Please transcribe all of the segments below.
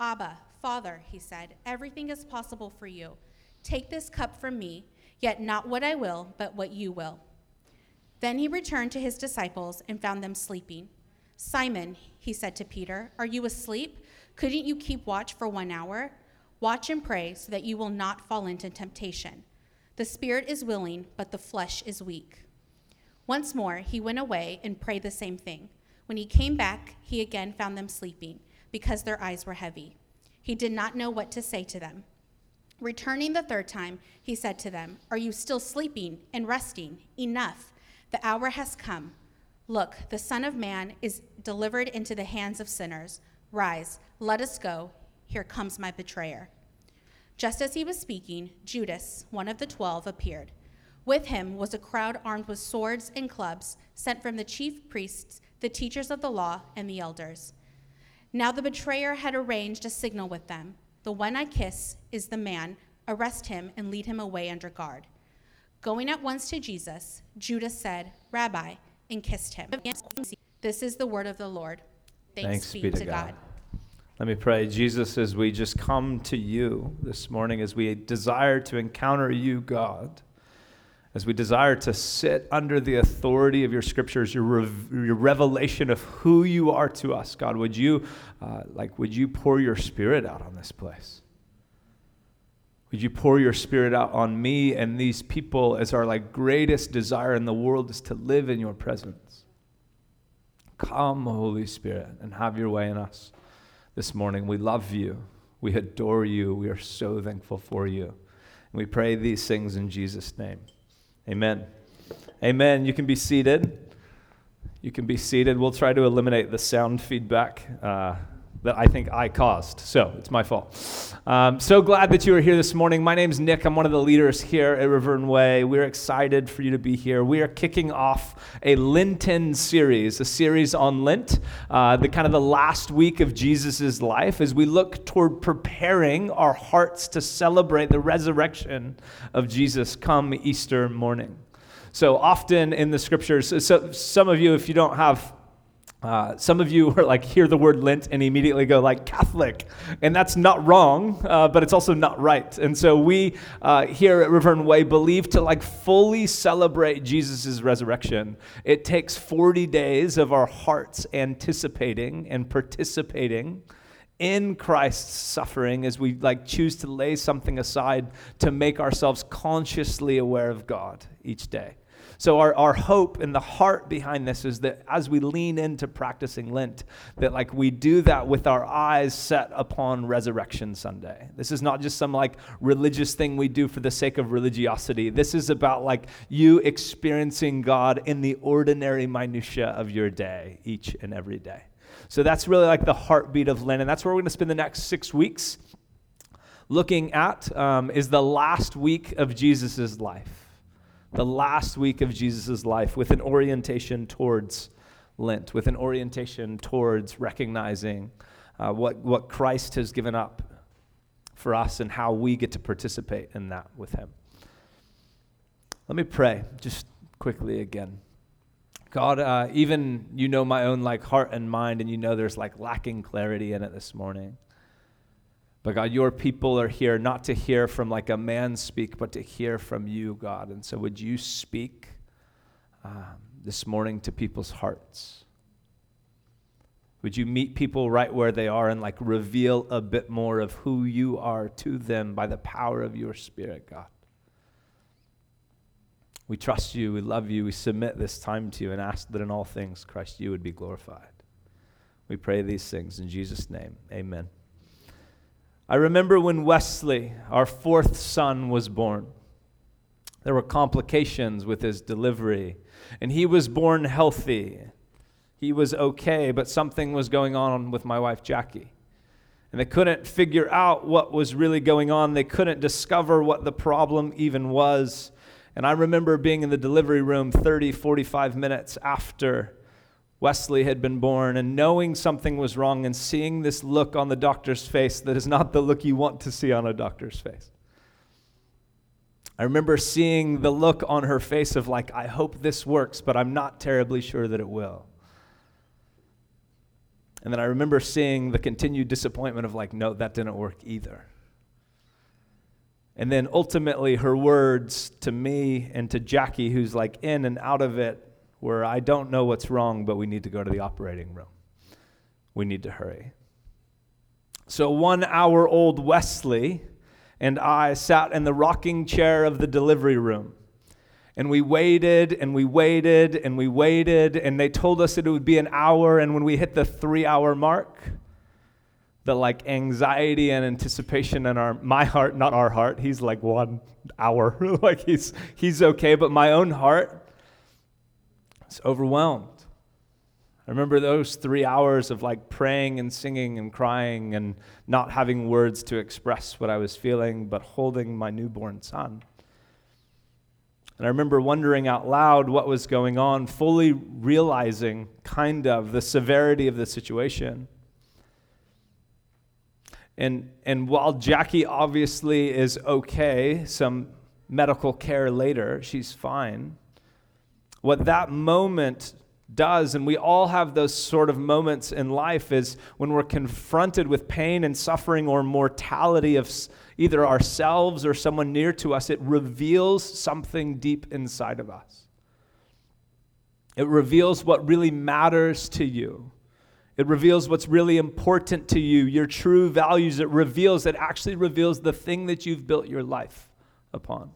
Abba, Father, he said, everything is possible for you. Take this cup from me, yet not what I will, but what you will. Then he returned to his disciples and found them sleeping. Simon, he said to Peter, are you asleep? Couldn't you keep watch for one hour? Watch and pray so that you will not fall into temptation. The spirit is willing, but the flesh is weak. Once more, he went away and prayed the same thing. When he came back, he again found them sleeping, because their eyes were heavy. He did not know what to say to them. Returning the third time, he said to them, Are you still sleeping and resting? Enough. The hour has come. Look, the Son of Man is delivered into the hands of sinners. Rise, let us go. Here comes my betrayer. Just as he was speaking, Judas, one of the twelve, appeared. With him was a crowd armed with swords and clubs, sent from the chief priests, the teachers of the law, and the elders. Now the betrayer had arranged a signal with them. The one I kiss is the man. Arrest him and lead him away under guard. Going at once to Jesus, Judas said, Rabbi, and kissed him. This is the word of the Lord. Thanks, Thanks be, be to God. God. Let me pray. Jesus, as we just come to you this morning, as we desire to encounter you, God, as we desire to sit under the authority of your scriptures, your, rev- your revelation of who you are to us, God, would you, uh, like, would you pour your spirit out on this place? Would you pour your spirit out on me and these people as our like greatest desire in the world is to live in your presence? Come, Holy Spirit, and have your way in us this morning. We love you. We adore you. We are so thankful for you. And we pray these things in Jesus' name. Amen. Amen. You can be seated. You can be seated. We'll try to eliminate the sound feedback uh, that I think I caused. So it's my fault. Um, so glad that you are here this morning. My name's Nick. I'm one of the leaders here at River and Way. We're excited for you to be here. We are kicking off a Lenten series, a series on Lent, uh, the kind of the last week of Jesus' life as we look toward preparing our hearts to celebrate the resurrection of Jesus come Easter morning. So often in the scriptures, so some of you, if you don't have uh, some of you are like hear the word Lent and immediately go like Catholic, and that's not wrong, uh, but it's also not right. And so we uh, here at River and Way believe to like fully celebrate Jesus' resurrection. It takes 40 days of our hearts anticipating and participating in Christ's suffering as we like choose to lay something aside to make ourselves consciously aware of God each day. So our, our hope and the heart behind this is that as we lean into practicing Lent, that like we do that with our eyes set upon Resurrection Sunday. This is not just some like religious thing we do for the sake of religiosity. This is about like you experiencing God in the ordinary minutia of your day, each and every day. So that's really like the heartbeat of Lent, and that's where we're going to spend the next six weeks looking at um, is the last week of Jesus' life the last week of Jesus' life with an orientation towards Lent, with an orientation towards recognizing uh, what, what Christ has given up for us and how we get to participate in that with Him. Let me pray just quickly again. God, uh, even you know my own like heart and mind, and you know there's like lacking clarity in it this morning. But God, your people are here not to hear from like a man speak, but to hear from you, God. And so would you speak um, this morning to people's hearts? Would you meet people right where they are and like reveal a bit more of who you are to them by the power of your Spirit, God? We trust you, we love you, we submit this time to you and ask that in all things, Christ, you would be glorified. We pray these things in Jesus' name. Amen. I remember when Wesley, our fourth son, was born. There were complications with his delivery, and he was born healthy. He was okay, but something was going on with my wife, Jackie. And they couldn't figure out what was really going on. They couldn't discover what the problem even was. And I remember being in the delivery room 30, 45 minutes after Wesley had been born and knowing something was wrong and seeing this look on the doctor's face that is not the look you want to see on a doctor's face. I remember seeing the look on her face of, like, I hope this works, but I'm not terribly sure that it will. And then I remember seeing the continued disappointment of, like, no, that didn't work either. And then ultimately, her words to me and to Jackie, who's like in and out of it, were I don't know what's wrong, but we need to go to the operating room. We need to hurry. So, one hour old Wesley and I sat in the rocking chair of the delivery room. And we waited and we waited and we waited, and they told us that it would be an hour. And when we hit the three hour mark, the like anxiety and anticipation in our my heart, not our heart, he's like one hour, like he's he's okay, but my own heart is overwhelmed. I remember those three hours of like praying and singing and crying and not having words to express what I was feeling, but holding my newborn son. And I remember wondering out loud what was going on, fully realizing kind of the severity of the situation. And, and while Jackie obviously is okay, some medical care later, she's fine. What that moment does, and we all have those sort of moments in life, is when we're confronted with pain and suffering or mortality of either ourselves or someone near to us, it reveals something deep inside of us. It reveals what really matters to you. It reveals what's really important to you, your true values. It reveals, it actually reveals the thing that you've built your life upon.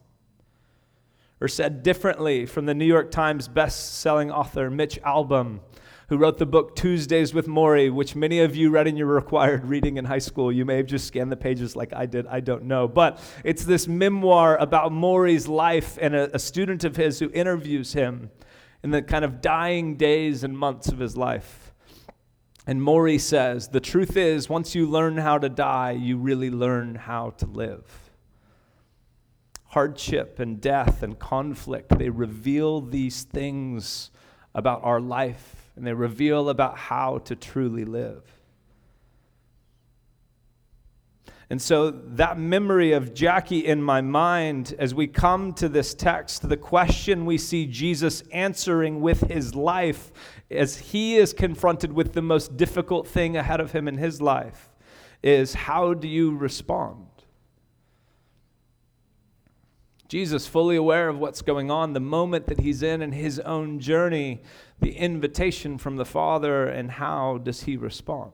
Or said differently from the New York Times best-selling author Mitch Albom, who wrote the book Tuesdays with Morrie, which many of you read in your required reading in high school. You may have just scanned the pages like I did, I don't know. But it's this memoir about Morrie's life and a, a student of his who interviews him in the kind of dying days and months of his life. And Morrie says, The truth is, once you learn how to die, you really learn how to live hardship and death and conflict, they reveal these things about our life and they reveal about how to truly live. And so, that memory of Jackie in my mind, as we come to this text, the question we see Jesus answering with his life as he is confronted with the most difficult thing ahead of him in his life is how do you respond? Jesus, fully aware of what's going on, the moment that he's in in his own journey, the invitation from the Father, and how does he respond?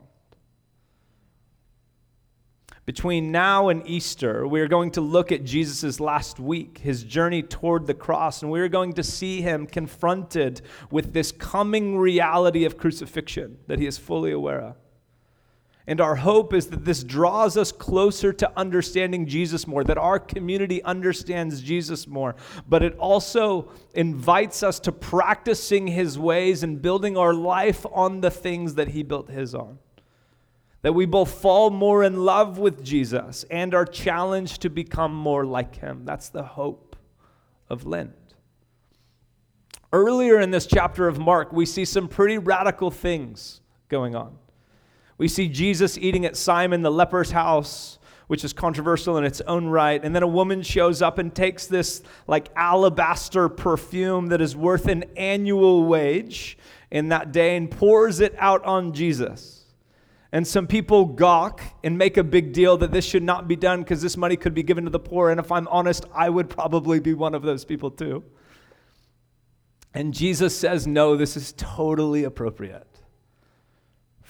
Between now and Easter, we are going to look at Jesus' last week, his journey toward the cross, and we are going to see him confronted with this coming reality of crucifixion that he is fully aware of. And our hope is that this draws us closer to understanding Jesus more, that our community understands Jesus more. But it also invites us to practicing his ways and building our life on the things that he built his on. That we both fall more in love with Jesus and are challenged to become more like him. That's the hope of Lent. Earlier in this chapter of Mark, we see some pretty radical things going on. We see Jesus eating at Simon the leper's house, which is controversial in its own right. And then a woman shows up and takes this like alabaster perfume that is worth an annual wage in that day and pours it out on Jesus. And some people gawk and make a big deal that this should not be done because this money could be given to the poor. And if I'm honest, I would probably be one of those people too. And Jesus says, no, this is totally appropriate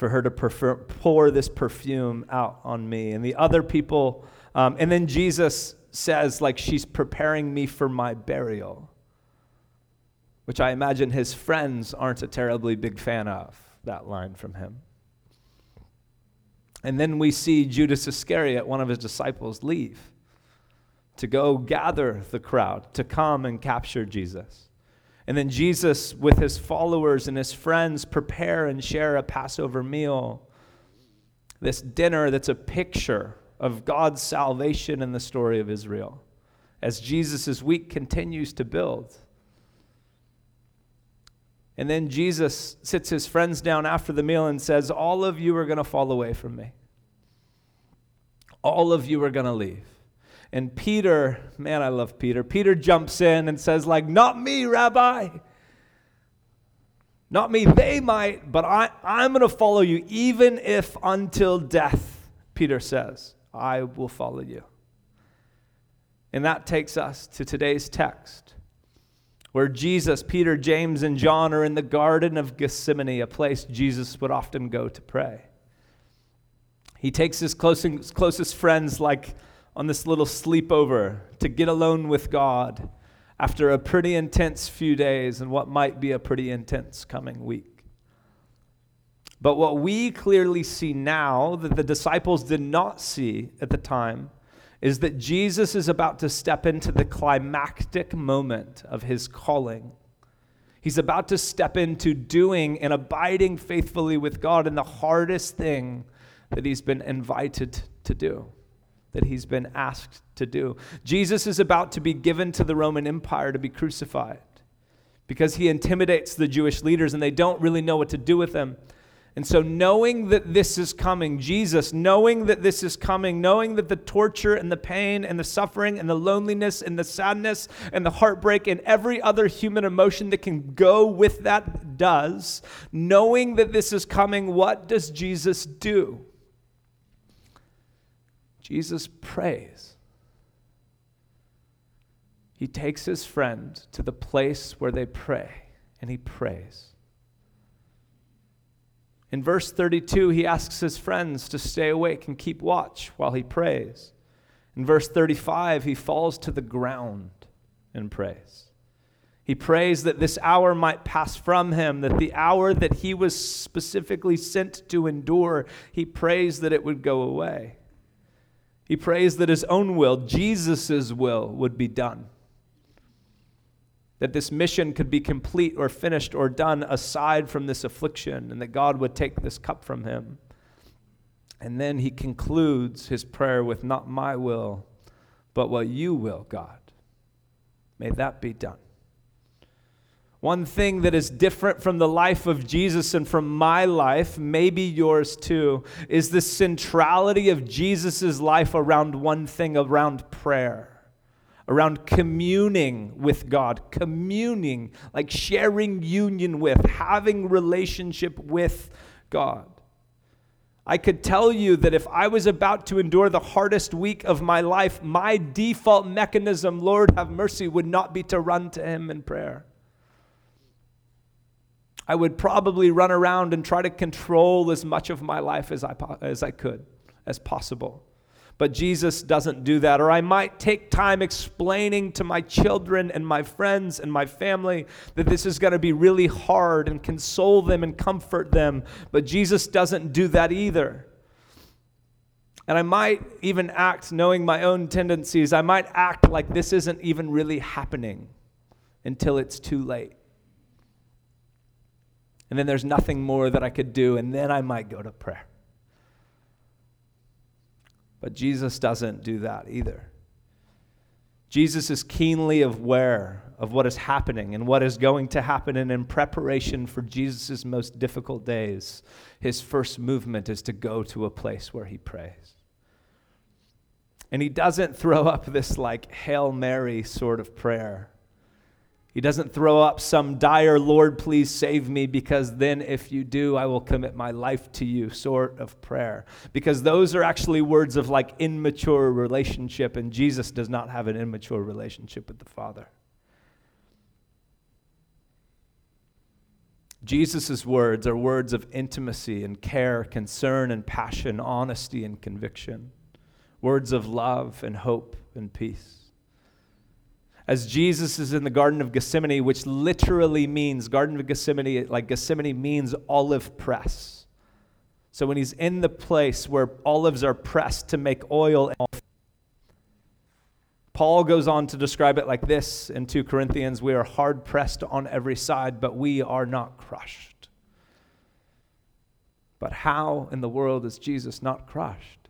for her to prefer, pour this perfume out on me. And the other people, um, and then Jesus says, like, she's preparing me for my burial, which I imagine his friends aren't a terribly big fan of, that line from him. And then we see Judas Iscariot, one of his disciples, leave to go gather the crowd to come and capture Jesus. And then Jesus, with his followers and his friends, prepare and share a Passover meal. This dinner that's a picture of God's salvation in the story of Israel as Jesus' week continues to build. And then Jesus sits his friends down after the meal and says, All of you are going to fall away from me. All of you are going to leave. And Peter, man, I love Peter. Peter jumps in and says, like, not me, Rabbi. Not me, they might, but I, I'm going to follow you, even if until death, Peter says, I will follow you. And that takes us to today's text, where Jesus, Peter, James, and John are in the Garden of Gethsemane, a place Jesus would often go to pray. He takes his closest, closest friends, like on this little sleepover, to get alone with God after a pretty intense few days and what might be a pretty intense coming week. But what we clearly see now that the disciples did not see at the time is that Jesus is about to step into the climactic moment of his calling. He's about to step into doing and abiding faithfully with God in the hardest thing that he's been invited to do that he's been asked to do. Jesus is about to be given to the Roman Empire to be crucified because he intimidates the Jewish leaders and they don't really know what to do with him. And so, knowing that this is coming, Jesus, knowing that this is coming, knowing that the torture and the pain and the suffering and the loneliness and the sadness and the heartbreak and every other human emotion that can go with that does, knowing that this is coming, what does Jesus do? Jesus prays. He takes his friend to the place where they pray, and he prays. In verse 32, he asks his friends to stay awake and keep watch while he prays. In verse 35, he falls to the ground and prays. He prays that this hour might pass from him, that the hour that he was specifically sent to endure, he prays that it would go away. He prays that his own will, Jesus' will, would be done. That this mission could be complete or finished or done aside from this affliction, and that God would take this cup from him. And then he concludes his prayer with, Not my will, but what you will, God. May that be done. One thing that is different from the life of Jesus and from my life, maybe yours too, is the centrality of Jesus' life around one thing, around prayer, around communing with God, communing, like sharing union with, having relationship with God. I could tell you that if I was about to endure the hardest week of my life, my default mechanism, Lord have mercy, would not be to run to Him in prayer. I would probably run around and try to control as much of my life as I, as I could, as possible. But Jesus doesn't do that. Or I might take time explaining to my children and my friends and my family that this is going to be really hard and console them and comfort them. But Jesus doesn't do that either. And I might even act, knowing my own tendencies, I might act like this isn't even really happening until it's too late and then there's nothing more that I could do, and then I might go to prayer. But Jesus doesn't do that either. Jesus is keenly aware of what is happening and what is going to happen, and in preparation for Jesus' most difficult days, his first movement is to go to a place where he prays. And he doesn't throw up this like Hail Mary sort of prayer he doesn't throw up some dire, Lord, please save me, because then if you do, I will commit my life to you sort of prayer. Because those are actually words of like immature relationship, and Jesus does not have an immature relationship with the Father. Jesus' words are words of intimacy and care, concern and passion, honesty and conviction, words of love and hope and peace as Jesus is in the Garden of Gethsemane, which literally means, Garden of Gethsemane, like Gethsemane means olive press. So when he's in the place where olives are pressed to make oil, Paul goes on to describe it like this in 2 Corinthians We are hard pressed on every side, but we are not crushed. But how in the world is Jesus not crushed?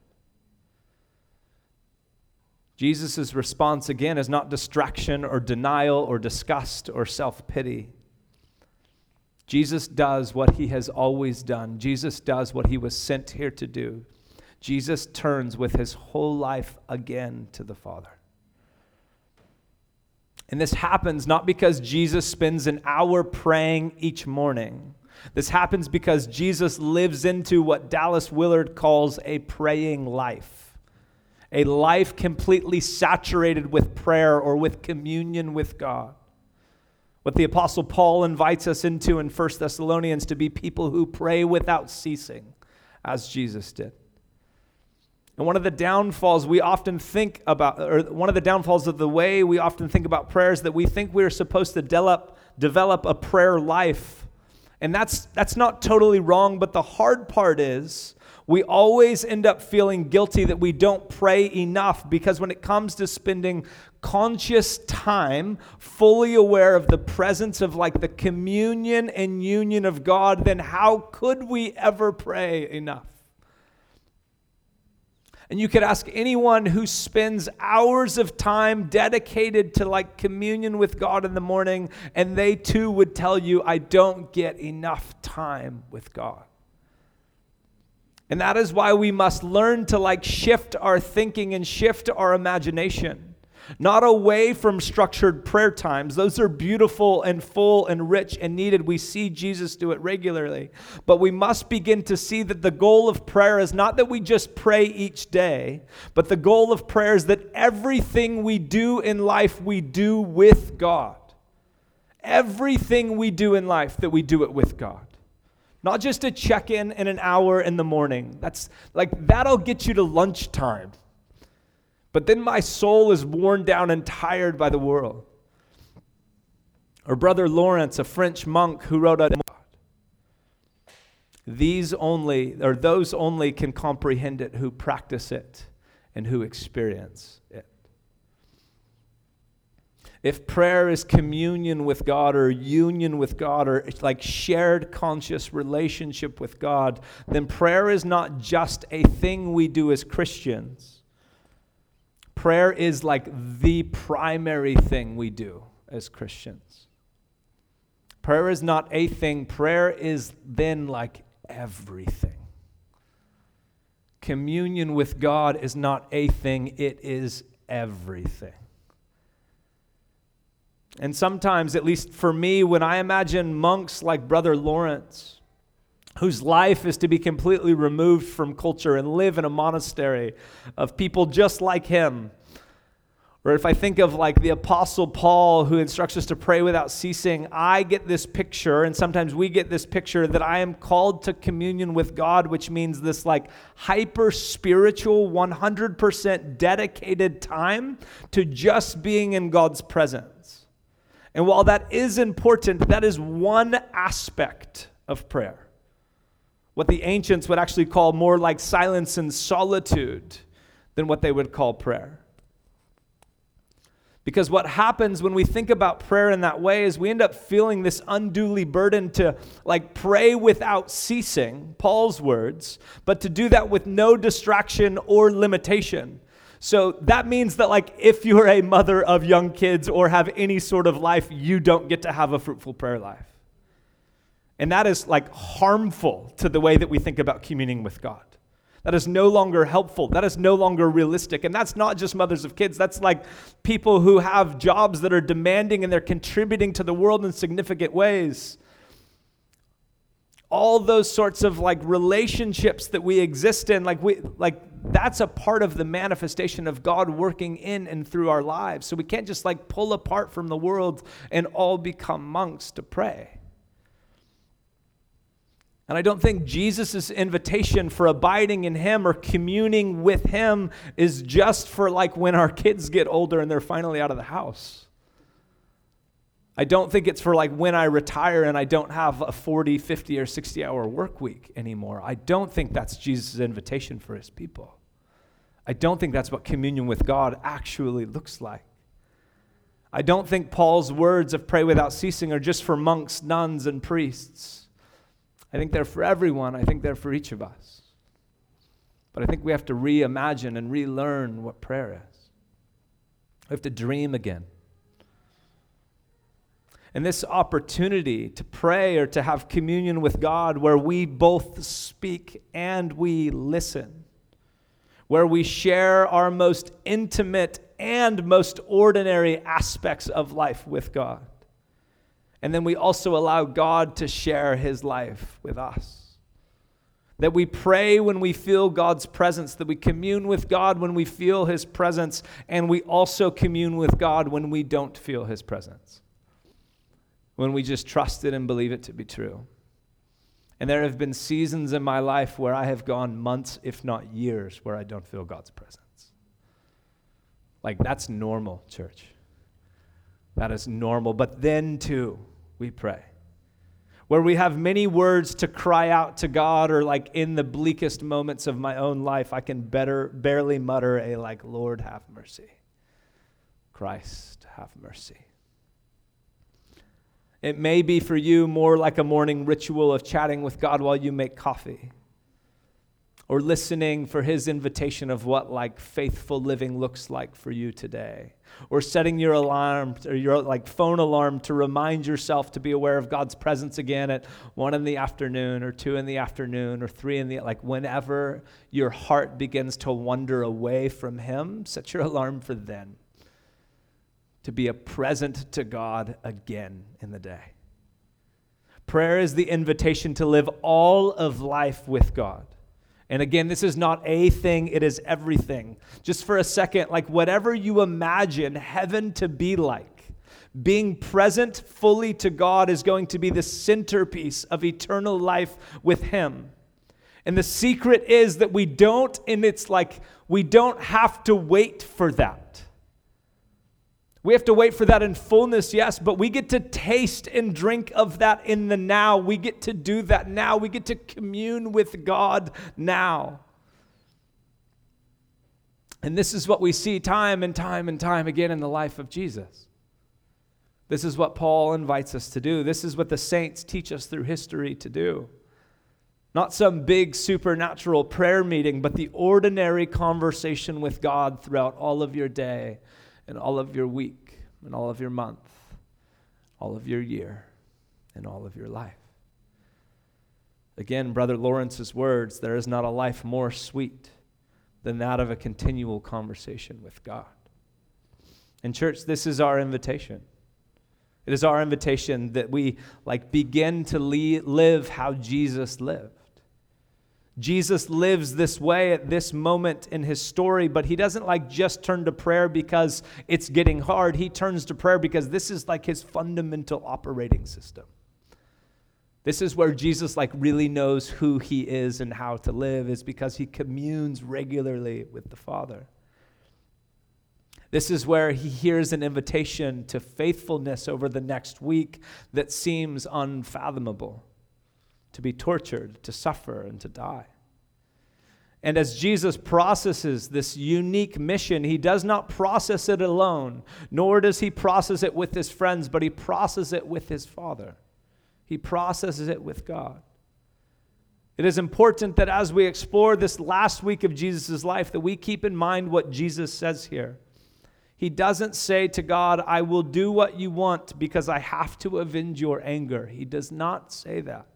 Jesus' response again is not distraction or denial or disgust or self pity. Jesus does what he has always done. Jesus does what he was sent here to do. Jesus turns with his whole life again to the Father. And this happens not because Jesus spends an hour praying each morning. This happens because Jesus lives into what Dallas Willard calls a praying life, a life completely saturated with prayer or with communion with God. What the Apostle Paul invites us into in 1 Thessalonians to be people who pray without ceasing, as Jesus did. And one of the downfalls we often think about, or one of the downfalls of the way we often think about prayer is that we think we're supposed to develop, develop a prayer life. And that's, that's not totally wrong, but the hard part is we always end up feeling guilty that we don't pray enough because when it comes to spending conscious time, fully aware of the presence of like the communion and union of God, then how could we ever pray enough? And you could ask anyone who spends hours of time dedicated to like communion with God in the morning, and they too would tell you, I don't get enough time with God. And that is why we must learn to like shift our thinking and shift our imagination. Not away from structured prayer times. Those are beautiful and full and rich and needed. We see Jesus do it regularly. But we must begin to see that the goal of prayer is not that we just pray each day, but the goal of prayer is that everything we do in life we do with God. Everything we do in life that we do it with God. Not just a check in in an hour in the morning. That's like, that'll get you to lunchtime. But then my soul is worn down and tired by the world. Or Brother Lawrence, a French monk who wrote a these only, or those only can comprehend it who practice it and who experience it. If prayer is communion with God or union with God or it's like shared conscious relationship with God, then prayer is not just a thing we do as Christians. Prayer is like the primary thing we do as Christians. Prayer is not a thing, prayer is then like everything. Communion with God is not a thing, it is everything. And sometimes, at least for me, when I imagine monks like Brother Lawrence, whose life is to be completely removed from culture and live in a monastery of people just like him, or if I think of like the Apostle Paul who instructs us to pray without ceasing, I get this picture, and sometimes we get this picture that I am called to communion with God, which means this like hyper spiritual, 100% dedicated time to just being in God's presence. And while that is important, that is one aspect of prayer. What the ancients would actually call more like silence and solitude than what they would call prayer. Because what happens when we think about prayer in that way is we end up feeling this unduly burden to like pray without ceasing, Paul's words, but to do that with no distraction or limitation. So that means that, like, if you're a mother of young kids or have any sort of life, you don't get to have a fruitful prayer life. And that is, like, harmful to the way that we think about communing with God. That is no longer helpful. That is no longer realistic. And that's not just mothers of kids. That's like people who have jobs that are demanding and they're contributing to the world in significant ways all those sorts of like relationships that we exist in like we like that's a part of the manifestation of God working in and through our lives. So we can't just like pull apart from the world and all become monks to pray. And I don't think Jesus' invitation for abiding in Him or communing with Him is just for like when our kids get older and they're finally out of the house. I don't think it's for like when I retire and I don't have a 40, 50, or 60 hour work week anymore. I don't think that's Jesus' invitation for his people. I don't think that's what communion with God actually looks like. I don't think Paul's words of pray without ceasing are just for monks, nuns, and priests. I think they're for everyone. I think they're for each of us. But I think we have to reimagine and relearn what prayer is. We have to dream again. And this opportunity to pray or to have communion with God where we both speak and we listen, where we share our most intimate and most ordinary aspects of life with God. And then we also allow God to share his life with us. That we pray when we feel God's presence, that we commune with God when we feel his presence, and we also commune with God when we don't feel his presence. When we just trust it and believe it to be true. And there have been seasons in my life where I have gone months, if not years, where I don't feel God's presence. Like, that's normal, church. That is normal. But then, too, we pray. Where we have many words to cry out to God, or like in the bleakest moments of my own life, I can better, barely mutter a like, Lord, have mercy. Christ, have mercy. It may be for you more like a morning ritual of chatting with God while you make coffee or listening for his invitation of what like faithful living looks like for you today or setting your alarm or your like phone alarm to remind yourself to be aware of God's presence again at 1 in the afternoon or 2 in the afternoon or 3 in the like whenever your heart begins to wander away from him set your alarm for then to be a present to God again in the day prayer is the invitation to live all of life with God and again, this is not a thing, it is everything. Just for a second, like whatever you imagine heaven to be like, being present fully to God is going to be the centerpiece of eternal life with Him. And the secret is that we don't, and it's like we don't have to wait for that. We have to wait for that in fullness, yes, but we get to taste and drink of that in the now. We get to do that now. We get to commune with God now. And this is what we see time and time and time again in the life of Jesus. This is what Paul invites us to do. This is what the saints teach us through history to do. Not some big supernatural prayer meeting, but the ordinary conversation with God throughout all of your day and all of your week, and all of your month, all of your year, and all of your life. Again, Brother Lawrence's words there is not a life more sweet than that of a continual conversation with God. And, church, this is our invitation. It is our invitation that we like begin to live how Jesus lived. Jesus lives this way at this moment in his story, but he doesn't like just turn to prayer because it's getting hard. He turns to prayer because this is like his fundamental operating system. This is where Jesus like really knows who he is and how to live is because he communes regularly with the Father. This is where he hears an invitation to faithfulness over the next week that seems unfathomable to be tortured, to suffer, and to die. And as Jesus processes this unique mission, he does not process it alone, nor does he process it with his friends, but he processes it with his Father. He processes it with God. It is important that as we explore this last week of Jesus' life, that we keep in mind what Jesus says here. He doesn't say to God, I will do what you want because I have to avenge your anger. He does not say that.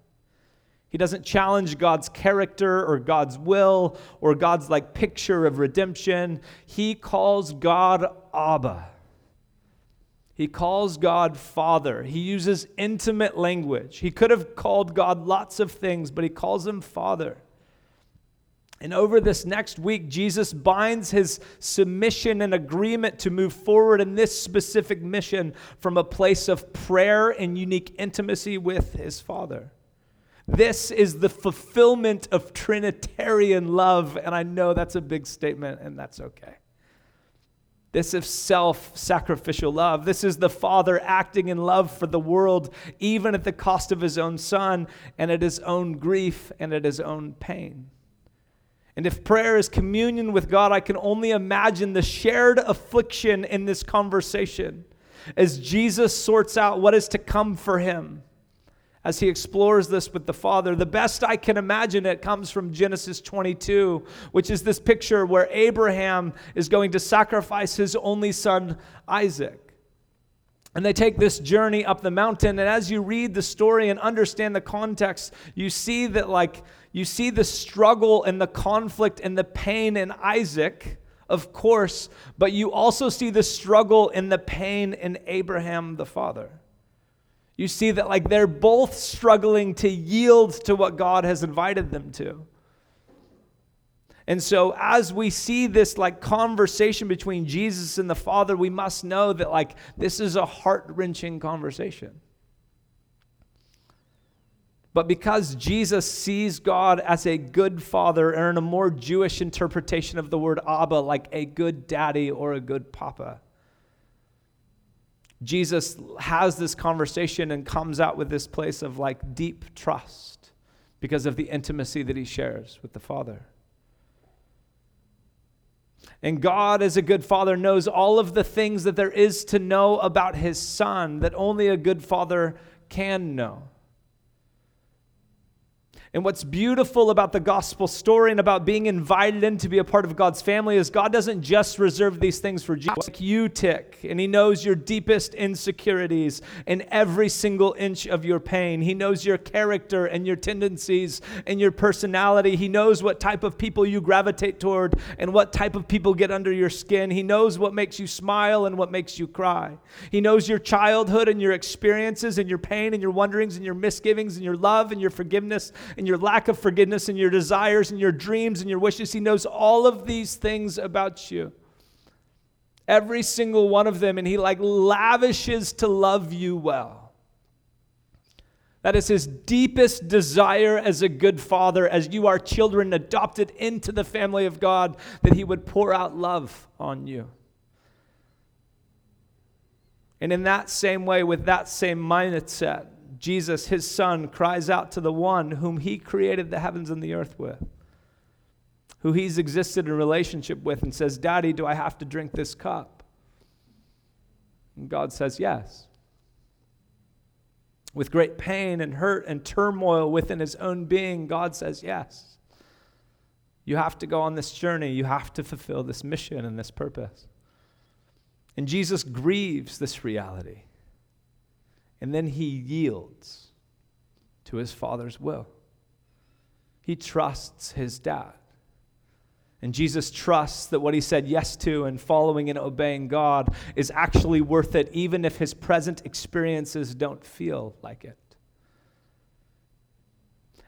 He doesn't challenge God's character or God's will or God's like picture of redemption. He calls God Abba. He calls God Father. He uses intimate language. He could have called God lots of things, but he calls him Father. And over this next week, Jesus binds his submission and agreement to move forward in this specific mission from a place of prayer and unique intimacy with his Father. This is the fulfillment of Trinitarian love. And I know that's a big statement, and that's okay. This is self sacrificial love. This is the Father acting in love for the world, even at the cost of his own Son, and at his own grief and at his own pain. And if prayer is communion with God, I can only imagine the shared affliction in this conversation as Jesus sorts out what is to come for him as he explores this with the Father. The best I can imagine it comes from Genesis 22, which is this picture where Abraham is going to sacrifice his only son, Isaac. And they take this journey up the mountain. And as you read the story and understand the context, you see that, like, you see the struggle and the conflict and the pain in Isaac, of course, but you also see the struggle and the pain in Abraham the father. You see that, like, they're both struggling to yield to what God has invited them to. And so, as we see this like conversation between Jesus and the Father, we must know that like this is a heart wrenching conversation. But because Jesus sees God as a good father, or in a more Jewish interpretation of the word Abba, like a good daddy or a good papa, Jesus has this conversation and comes out with this place of like deep trust because of the intimacy that he shares with the Father. And God, as a good father, knows all of the things that there is to know about his son that only a good father can know. And what's beautiful about the gospel story and about being invited in to be a part of God's family is God doesn't just reserve these things for Jesus. Like you tick, and He knows your deepest insecurities and every single inch of your pain. He knows your character and your tendencies and your personality. He knows what type of people you gravitate toward and what type of people get under your skin. He knows what makes you smile and what makes you cry. He knows your childhood and your experiences and your pain and your wonderings and your misgivings and your love and your forgiveness and and your lack of forgiveness and your desires and your dreams and your wishes. He knows all of these things about you. Every single one of them. And He like lavishes to love you well. That is his deepest desire as a good father, as you are children adopted into the family of God, that he would pour out love on you. And in that same way, with that same mindset, Jesus, his son, cries out to the one whom he created the heavens and the earth with, who he's existed in relationship with, and says, Daddy, do I have to drink this cup? And God says, Yes. With great pain and hurt and turmoil within his own being, God says, Yes. You have to go on this journey. You have to fulfill this mission and this purpose. And Jesus grieves this reality. And then he yields to his father's will. He trusts his dad. And Jesus trusts that what he said yes to and following and obeying God is actually worth it, even if his present experiences don't feel like it.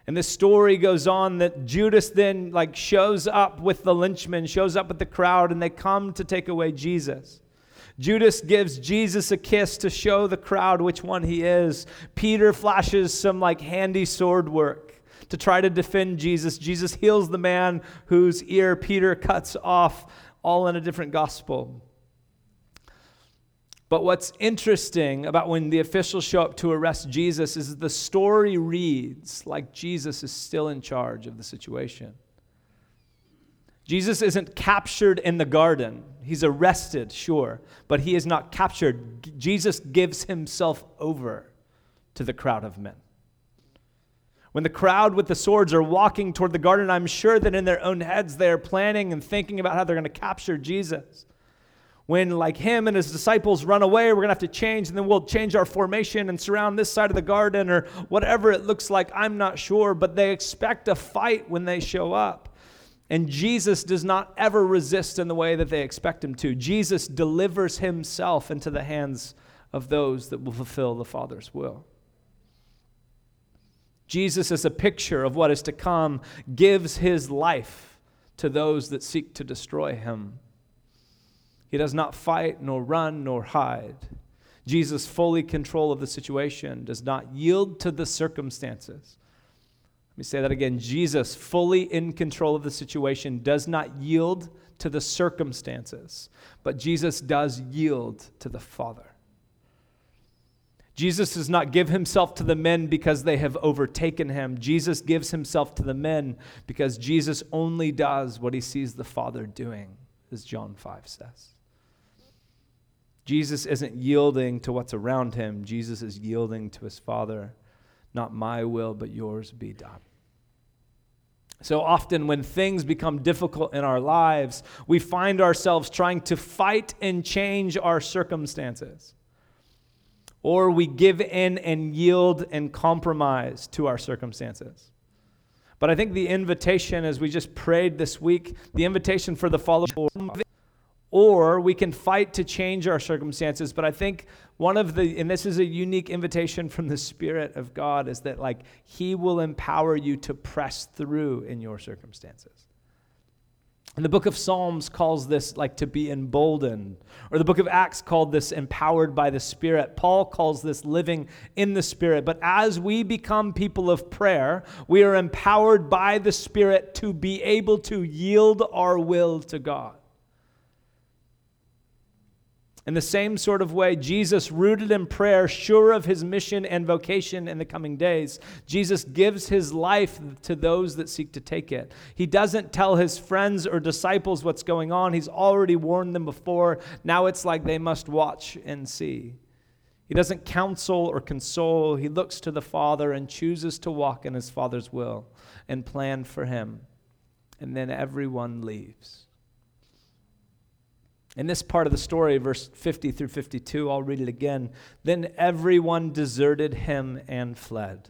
And the story goes on that Judas then like shows up with the lynchmen, shows up with the crowd, and they come to take away Jesus. Judas gives Jesus a kiss to show the crowd which one he is. Peter flashes some like handy sword work to try to defend Jesus. Jesus heals the man whose ear Peter cuts off, all in a different gospel. But what's interesting about when the officials show up to arrest Jesus is the story reads like Jesus is still in charge of the situation. Jesus isn't captured in the garden. He's arrested, sure, but he is not captured. Jesus gives himself over to the crowd of men. When the crowd with the swords are walking toward the garden, I'm sure that in their own heads they are planning and thinking about how they're going to capture Jesus. When, like him and his disciples, run away, we're going to have to change, and then we'll change our formation and surround this side of the garden or whatever it looks like. I'm not sure, but they expect a fight when they show up. And Jesus does not ever resist in the way that they expect him to. Jesus delivers himself into the hands of those that will fulfill the Father's will. Jesus, as a picture of what is to come, gives his life to those that seek to destroy him. He does not fight, nor run, nor hide. Jesus, fully control of the situation, does not yield to the circumstances let me say that again. Jesus, fully in control of the situation, does not yield to the circumstances, but Jesus does yield to the Father. Jesus does not give himself to the men because they have overtaken him. Jesus gives himself to the men because Jesus only does what he sees the Father doing, as John 5 says. Jesus isn't yielding to what's around him, Jesus is yielding to his Father not my will, but yours be done. So often, when things become difficult in our lives, we find ourselves trying to fight and change our circumstances. Or we give in and yield and compromise to our circumstances. But I think the invitation, as we just prayed this week, the invitation for the following, or we can fight to change our circumstances. But I think one of the, and this is a unique invitation from the Spirit of God, is that like He will empower you to press through in your circumstances. And the book of Psalms calls this like to be emboldened, or the book of Acts called this empowered by the Spirit. Paul calls this living in the Spirit. But as we become people of prayer, we are empowered by the Spirit to be able to yield our will to God. In the same sort of way, Jesus, rooted in prayer, sure of his mission and vocation in the coming days, Jesus gives his life to those that seek to take it. He doesn't tell his friends or disciples what's going on, he's already warned them before. Now it's like they must watch and see. He doesn't counsel or console, he looks to the Father and chooses to walk in his Father's will and plan for him. And then everyone leaves. In this part of the story, verse 50 through 52, I'll read it again. Then everyone deserted him and fled.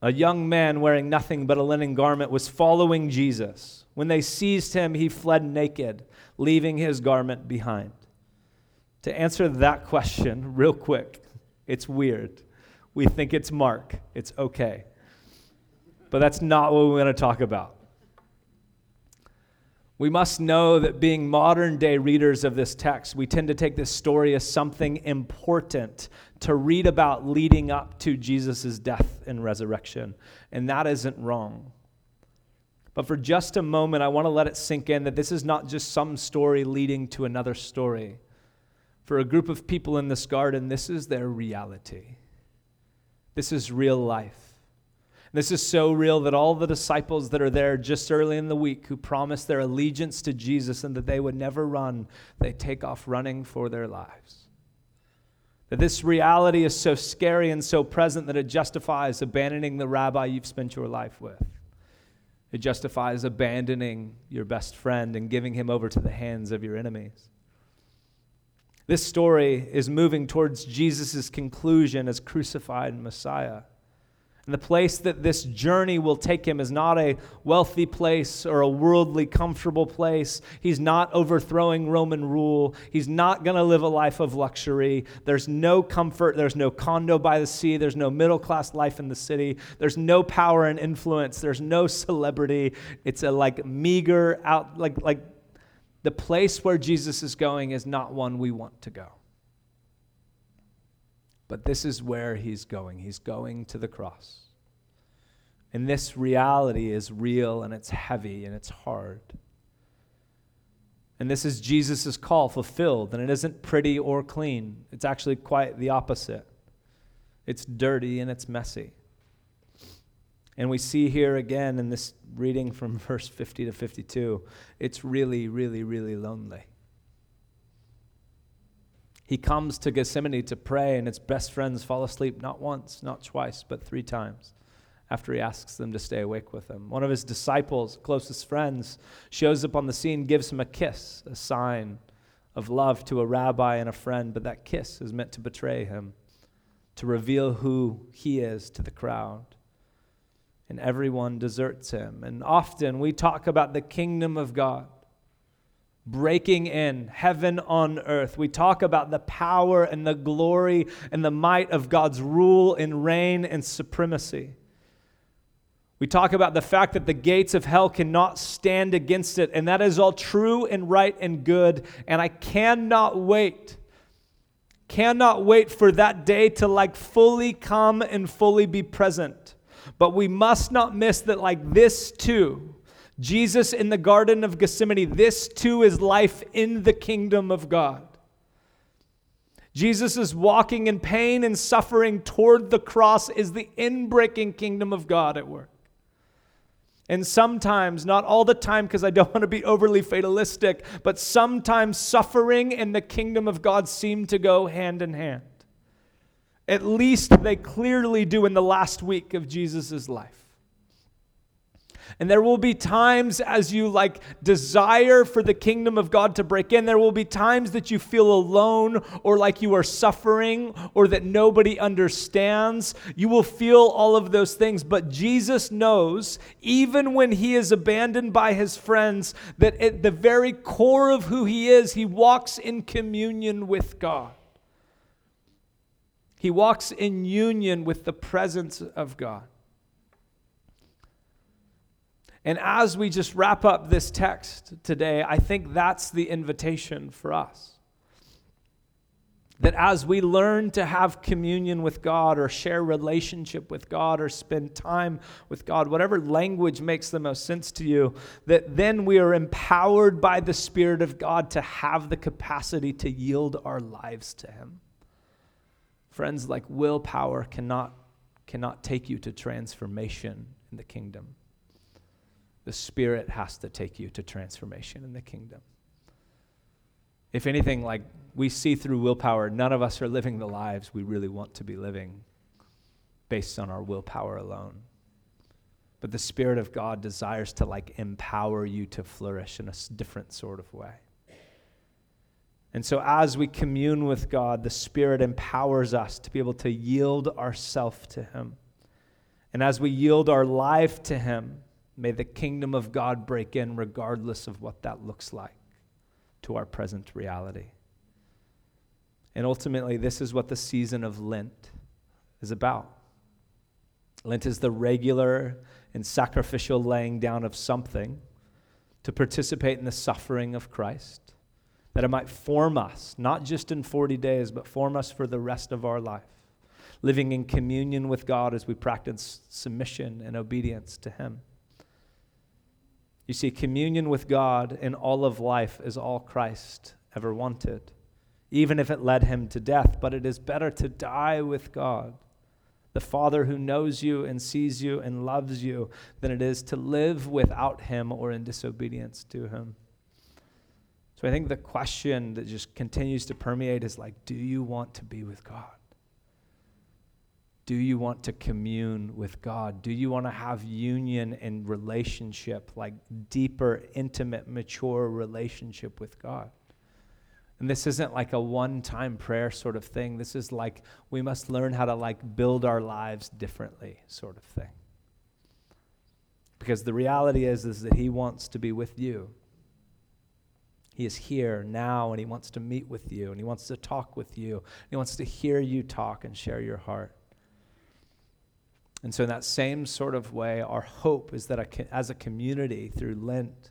A young man wearing nothing but a linen garment was following Jesus. When they seized him, he fled naked, leaving his garment behind. To answer that question, real quick, it's weird. We think it's Mark, it's okay. But that's not what we're going to talk about. We must know that being modern day readers of this text, we tend to take this story as something important to read about leading up to Jesus' death and resurrection. And that isn't wrong. But for just a moment, I want to let it sink in that this is not just some story leading to another story. For a group of people in this garden, this is their reality. This is real life. This is so real that all the disciples that are there just early in the week who promised their allegiance to Jesus and that they would never run, they take off running for their lives. That this reality is so scary and so present that it justifies abandoning the rabbi you've spent your life with. It justifies abandoning your best friend and giving him over to the hands of your enemies. This story is moving towards Jesus' conclusion as crucified Messiah. And the place that this journey will take him is not a wealthy place or a worldly, comfortable place. He's not overthrowing Roman rule. He's not going to live a life of luxury. There's no comfort. There's no condo by the sea. There's no middle class life in the city. There's no power and influence. There's no celebrity. It's a like meager out, like, like the place where Jesus is going is not one we want to go. But this is where he's going. He's going to the cross. And this reality is real and it's heavy and it's hard. And this is Jesus' call fulfilled, and it isn't pretty or clean. It's actually quite the opposite. It's dirty and it's messy. And we see here again in this reading from verse 50 to 52, it's really, really, really lonely. He comes to Gethsemane to pray, and his best friends fall asleep not once, not twice, but three times after he asks them to stay awake with him. One of his disciples, closest friends, shows up on the scene, gives him a kiss, a sign of love to a rabbi and a friend, but that kiss is meant to betray him, to reveal who he is to the crowd. And everyone deserts him. And often we talk about the kingdom of God breaking in, heaven on earth. We talk about the power and the glory and the might of God's rule and reign and supremacy. We talk about the fact that the gates of hell cannot stand against it, and that is all true and right and good. And I cannot wait, cannot wait for that day to like fully come and fully be present. But we must not miss that, like this too, Jesus in the Garden of Gethsemane, this too is life in the kingdom of God. Jesus is walking in pain and suffering toward the cross is the inbreaking kingdom of God at work. And sometimes, not all the time because I don't want to be overly fatalistic, but sometimes suffering and the kingdom of God seem to go hand in hand. At least they clearly do in the last week of Jesus' life. And there will be times as you like desire for the kingdom of God to break in, there will be times that you feel alone or like you are suffering or that nobody understands. You will feel all of those things, but Jesus knows, even when he is abandoned by his friends, that at the very core of who he is, he walks in communion with God. He walks in union with the presence of God. And as we just wrap up this text today, I think that's the invitation for us. That as we learn to have communion with God or share relationship with God or spend time with God, whatever language makes the most sense to you, that then we are empowered by the Spirit of God to have the capacity to yield our lives to Him. Friends, like willpower cannot, cannot take you to transformation in the kingdom. The Spirit has to take you to transformation in the kingdom. If anything, like we see through willpower, none of us are living the lives we really want to be living based on our willpower alone. But the Spirit of God desires to like empower you to flourish in a different sort of way. And so, as we commune with God, the Spirit empowers us to be able to yield ourself to Him. And as we yield our life to Him, May the kingdom of God break in regardless of what that looks like to our present reality. And ultimately, this is what the season of Lent is about. Lent is the regular and sacrificial laying down of something to participate in the suffering of Christ, that it might form us, not just in 40 days, but form us for the rest of our life, living in communion with God as we practice submission and obedience to Him. You see, communion with God in all of life is all Christ ever wanted, even if it led him to death. But it is better to die with God, the Father who knows you and sees you and loves you, than it is to live without him or in disobedience to him. So I think the question that just continues to permeate is like, do you want to be with God? Do you want to commune with God? Do you want to have union and relationship, like deeper, intimate, mature relationship with God? And this isn't like a one time prayer sort of thing. This is like we must learn how to like build our lives differently sort of thing. Because the reality is is that he wants to be with you. He is here now and he wants to meet with you and he wants to talk with you. He wants to hear you talk and share your heart. And so, in that same sort of way, our hope is that as a community through Lent,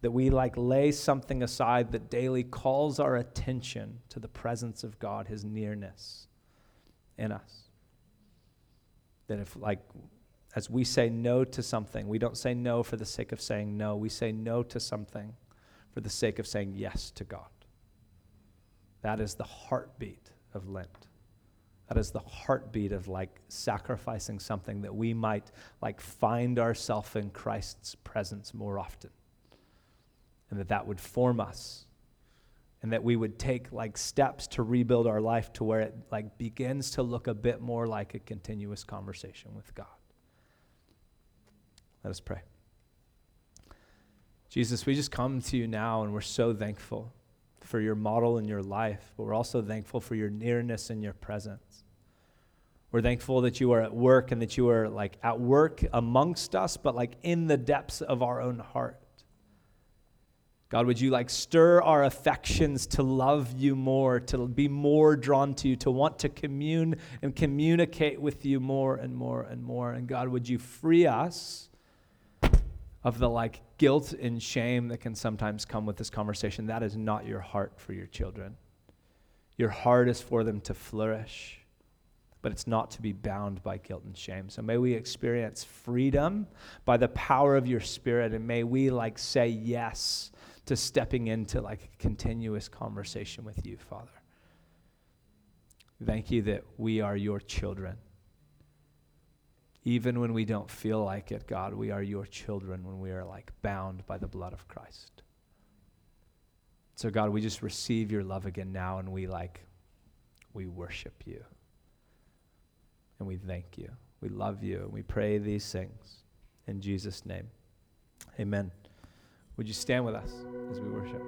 that we like lay something aside that daily calls our attention to the presence of God, His nearness in us. That if, like, as we say no to something, we don't say no for the sake of saying no. We say no to something for the sake of saying yes to God. That is the heartbeat of Lent. That is the heartbeat of like sacrificing something that we might like find ourselves in Christ's presence more often. And that that would form us. And that we would take like steps to rebuild our life to where it like begins to look a bit more like a continuous conversation with God. Let us pray. Jesus, we just come to you now and we're so thankful for your model in your life, but we're also thankful for your nearness and your presence. We're thankful that you are at work and that you are like at work amongst us, but like in the depths of our own heart. God, would you like stir our affections to love you more, to be more drawn to you, to want to commune and communicate with you more and more and more? And God, would you free us of the like guilt and shame that can sometimes come with this conversation. That is not your heart for your children. Your heart is for them to flourish, but it's not to be bound by guilt and shame. So may we experience freedom by the power of your spirit, and may we like say yes to stepping into like a continuous conversation with you, Father. Thank you that we are your children. Even when we don't feel like it, God, we are your children when we are like bound by the blood of Christ. So, God, we just receive your love again now and we like, we worship you. And we thank you. We love you. And we pray these things in Jesus' name. Amen. Would you stand with us as we worship?